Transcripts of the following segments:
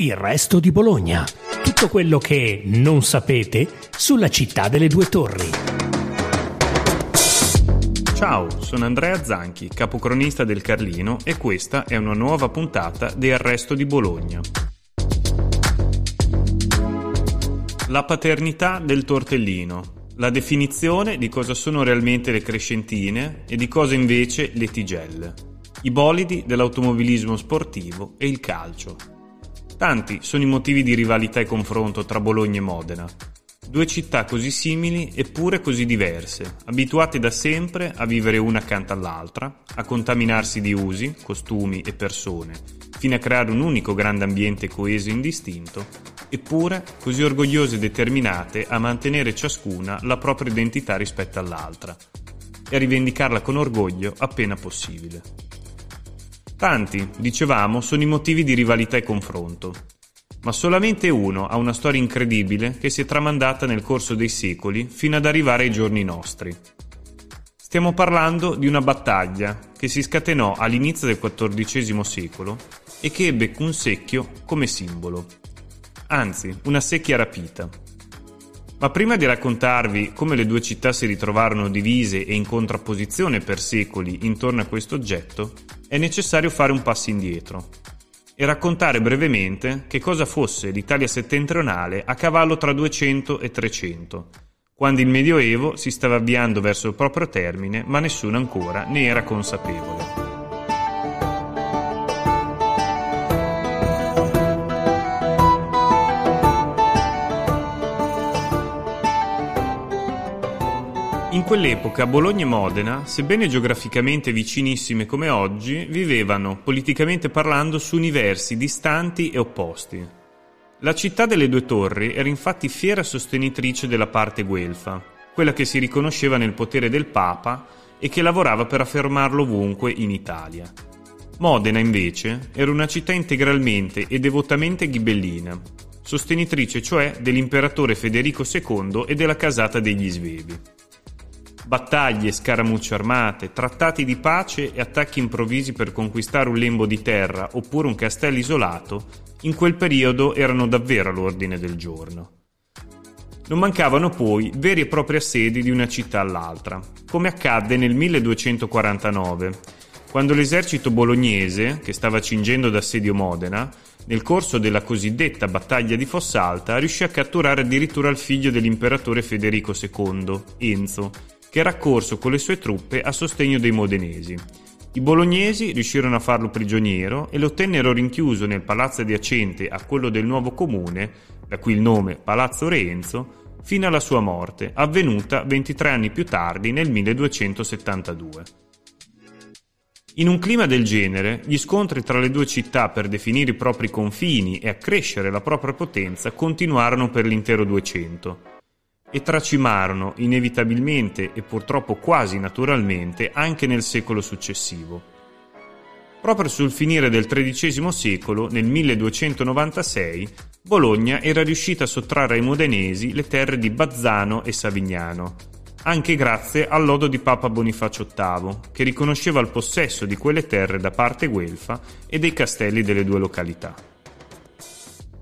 Il resto di Bologna. Tutto quello che non sapete sulla città delle due torri. Ciao, sono Andrea Zanchi, capocronista del Carlino e questa è una nuova puntata di Arresto di Bologna. La paternità del tortellino, la definizione di cosa sono realmente le crescentine e di cosa invece le tigelle, i bolidi dell'automobilismo sportivo e il calcio. Tanti sono i motivi di rivalità e confronto tra Bologna e Modena. Due città così simili eppure così diverse, abituate da sempre a vivere una accanto all'altra, a contaminarsi di usi, costumi e persone, fino a creare un unico grande ambiente coeso e indistinto, eppure così orgogliose e determinate a mantenere ciascuna la propria identità rispetto all'altra e a rivendicarla con orgoglio appena possibile. Tanti, dicevamo, sono i motivi di rivalità e confronto. Ma solamente uno ha una storia incredibile che si è tramandata nel corso dei secoli fino ad arrivare ai giorni nostri. Stiamo parlando di una battaglia che si scatenò all'inizio del XIV secolo e che ebbe un secchio come simbolo. Anzi, una secchia rapita. Ma prima di raccontarvi come le due città si ritrovarono divise e in contrapposizione per secoli intorno a questo oggetto, è necessario fare un passo indietro e raccontare brevemente che cosa fosse l'Italia settentrionale a cavallo tra 200 e 300, quando il Medioevo si stava avviando verso il proprio termine, ma nessuno ancora ne era consapevole. In quell'epoca Bologna e Modena, sebbene geograficamente vicinissime come oggi, vivevano, politicamente parlando, su universi distanti e opposti. La città delle due torri era infatti fiera sostenitrice della parte guelfa, quella che si riconosceva nel potere del Papa e che lavorava per affermarlo ovunque in Italia. Modena, invece, era una città integralmente e devotamente ghibellina, sostenitrice cioè dell'imperatore Federico II e della casata degli Svevi. Battaglie, scaramucce armate, trattati di pace e attacchi improvvisi per conquistare un lembo di terra oppure un castello isolato, in quel periodo erano davvero all'ordine del giorno. Non mancavano poi veri e propri assedi di una città all'altra, come accadde nel 1249, quando l'esercito bolognese, che stava cingendo d'assedio Modena, nel corso della cosiddetta battaglia di Fossalta riuscì a catturare addirittura il figlio dell'imperatore Federico II, Enzo, che era corso con le sue truppe a sostegno dei modenesi. I bolognesi riuscirono a farlo prigioniero e lo tennero rinchiuso nel palazzo adiacente a quello del nuovo comune, da cui il nome Palazzo Reenzo, fino alla sua morte, avvenuta 23 anni più tardi nel 1272. In un clima del genere, gli scontri tra le due città per definire i propri confini e accrescere la propria potenza continuarono per l'intero 200 e tracimarono inevitabilmente e purtroppo quasi naturalmente anche nel secolo successivo. Proprio sul finire del XIII secolo, nel 1296, Bologna era riuscita a sottrarre ai modenesi le terre di Bazzano e Savignano, anche grazie al lodo di Papa Bonifacio VIII, che riconosceva il possesso di quelle terre da parte guelfa e dei castelli delle due località.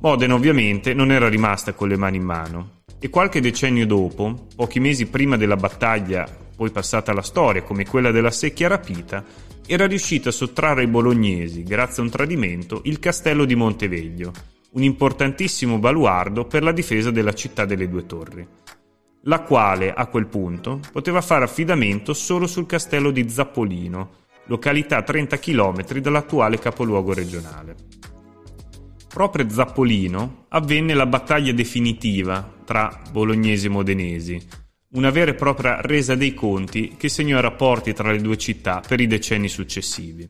Modena ovviamente non era rimasta con le mani in mano e qualche decennio dopo, pochi mesi prima della battaglia, poi passata alla storia come quella della secchia rapita, era riuscita a sottrarre ai bolognesi, grazie a un tradimento, il castello di Monteveglio, un importantissimo baluardo per la difesa della città delle due torri, la quale a quel punto poteva fare affidamento solo sul castello di Zappolino, località a 30 km dall'attuale capoluogo regionale. Proprio a Zappolino avvenne la battaglia definitiva tra bolognesi e modenesi, una vera e propria resa dei conti che segnò i rapporti tra le due città per i decenni successivi.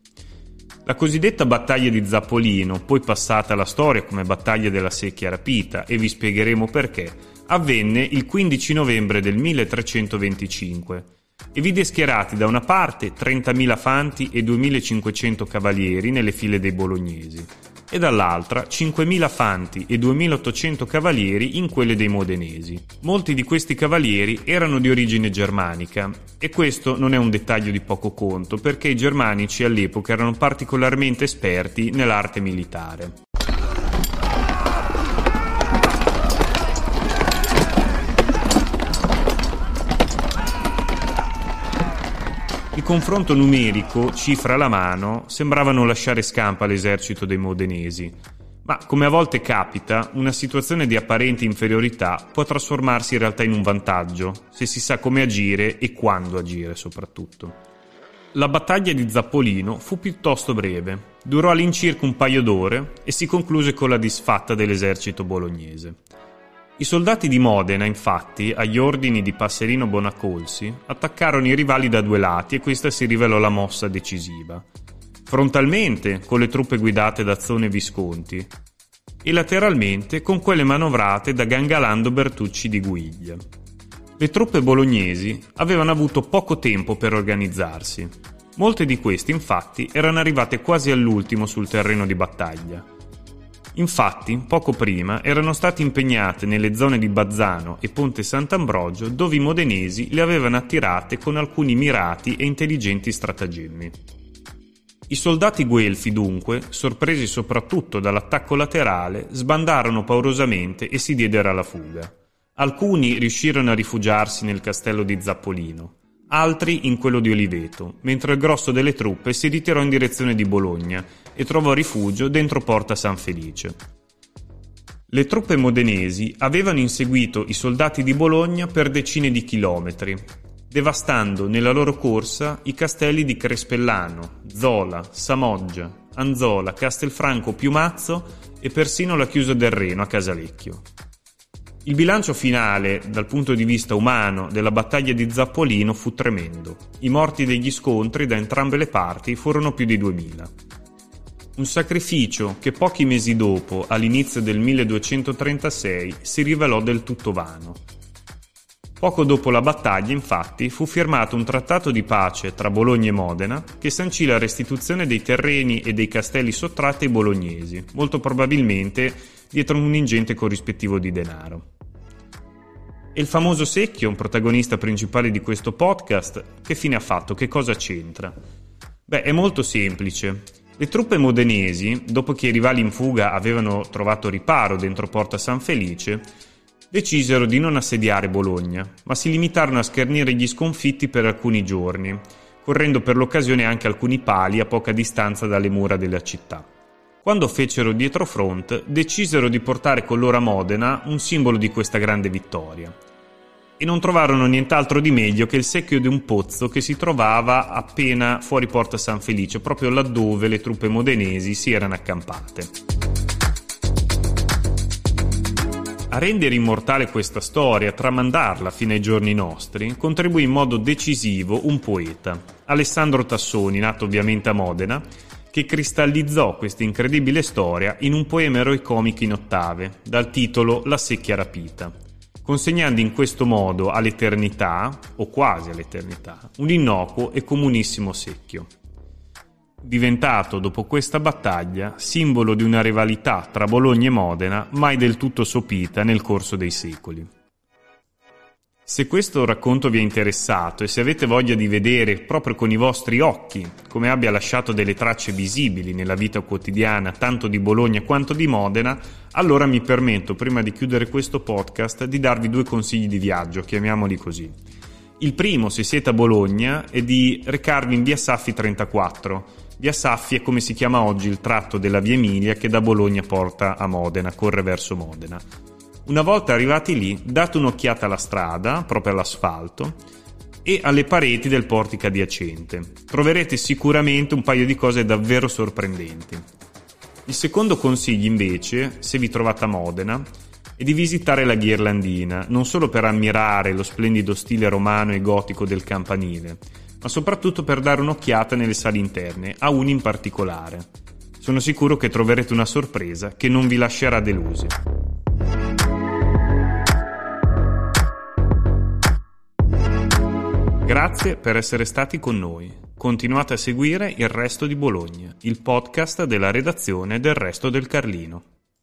La cosiddetta battaglia di Zappolino, poi passata alla storia come battaglia della secchia rapita, e vi spiegheremo perché, avvenne il 15 novembre del 1325 e vide schierati da una parte 30.000 fanti e 2.500 cavalieri nelle file dei bolognesi, e dall'altra 5.000 fanti e 2.800 cavalieri in quelle dei modenesi. Molti di questi cavalieri erano di origine germanica e questo non è un dettaglio di poco conto perché i germanici all'epoca erano particolarmente esperti nell'arte militare. Confronto numerico, cifra alla mano, sembravano lasciare scampa all'esercito dei modenesi, ma come a volte capita, una situazione di apparente inferiorità può trasformarsi in realtà in un vantaggio, se si sa come agire e quando agire soprattutto. La battaglia di Zappolino fu piuttosto breve, durò all'incirca un paio d'ore e si concluse con la disfatta dell'esercito bolognese. I soldati di Modena, infatti, agli ordini di Passerino Bonacolsi, attaccarono i rivali da due lati e questa si rivelò la mossa decisiva. Frontalmente, con le truppe guidate da Zone Visconti, e lateralmente con quelle manovrate da Gangalando Bertucci di Guiglia. Le truppe bolognesi avevano avuto poco tempo per organizzarsi. Molte di queste, infatti, erano arrivate quasi all'ultimo sul terreno di battaglia. Infatti, poco prima erano state impegnate nelle zone di Bazzano e Ponte Sant'Ambrogio, dove i modenesi le avevano attirate con alcuni mirati e intelligenti stratagemmi. I soldati guelfi, dunque, sorpresi soprattutto dall'attacco laterale, sbandarono paurosamente e si diedero alla fuga. Alcuni riuscirono a rifugiarsi nel castello di Zappolino, altri in quello di Oliveto, mentre il grosso delle truppe si ritirò in direzione di Bologna e trovò rifugio dentro Porta San Felice. Le truppe modenesi avevano inseguito i soldati di Bologna per decine di chilometri, devastando nella loro corsa i castelli di Crespellano, Zola, Samoggia, Anzola, Castelfranco, Piumazzo e persino la chiusa del Reno a Casalecchio. Il bilancio finale, dal punto di vista umano, della battaglia di Zappolino fu tremendo. I morti degli scontri da entrambe le parti furono più di 2000. Un sacrificio che pochi mesi dopo, all'inizio del 1236, si rivelò del tutto vano. Poco dopo la battaglia, infatti, fu firmato un trattato di pace tra Bologna e Modena che sancì la restituzione dei terreni e dei castelli sottratti ai bolognesi, molto probabilmente dietro un ingente corrispettivo di denaro. E il famoso Secchio, un protagonista principale di questo podcast, che fine ha fatto? Che cosa c'entra? Beh, è molto semplice. Le truppe modenesi, dopo che i rivali in fuga avevano trovato riparo dentro Porta San Felice, decisero di non assediare Bologna, ma si limitarono a schernire gli sconfitti per alcuni giorni, correndo per l'occasione anche alcuni pali a poca distanza dalle mura della città. Quando fecero dietro front, decisero di portare con loro a Modena un simbolo di questa grande vittoria, e non trovarono nient'altro di meglio che il secchio di un pozzo che si trovava appena fuori Porta San Felice, proprio laddove le truppe modenesi si erano accampate. A rendere immortale questa storia, tramandarla fino ai giorni nostri, contribuì in modo decisivo un poeta, Alessandro Tassoni, nato ovviamente a Modena, che cristallizzò questa incredibile storia in un poema eroicomico in ottave, dal titolo La secchia rapita, consegnando in questo modo all'eternità, o quasi all'eternità, un innocuo e comunissimo secchio. Diventato dopo questa battaglia simbolo di una rivalità tra Bologna e Modena mai del tutto sopita nel corso dei secoli. Se questo racconto vi è interessato e se avete voglia di vedere proprio con i vostri occhi come abbia lasciato delle tracce visibili nella vita quotidiana tanto di Bologna quanto di Modena, allora mi permetto, prima di chiudere questo podcast, di darvi due consigli di viaggio, chiamiamoli così. Il primo, se siete a Bologna, è di recarvi in via Saffi 34. Via Saffi è come si chiama oggi il tratto della via Emilia che da Bologna porta a Modena, corre verso Modena. Una volta arrivati lì, date un'occhiata alla strada, proprio all'asfalto, e alle pareti del portico adiacente. Troverete sicuramente un paio di cose davvero sorprendenti. Il secondo consiglio, invece, se vi trovate a Modena, è di visitare la Ghirlandina, non solo per ammirare lo splendido stile romano e gotico del campanile, ma soprattutto per dare un'occhiata nelle sale interne, a una in particolare. Sono sicuro che troverete una sorpresa che non vi lascerà delusi. Grazie per essere stati con noi. Continuate a seguire Il Resto di Bologna, il podcast della redazione del Resto del Carlino.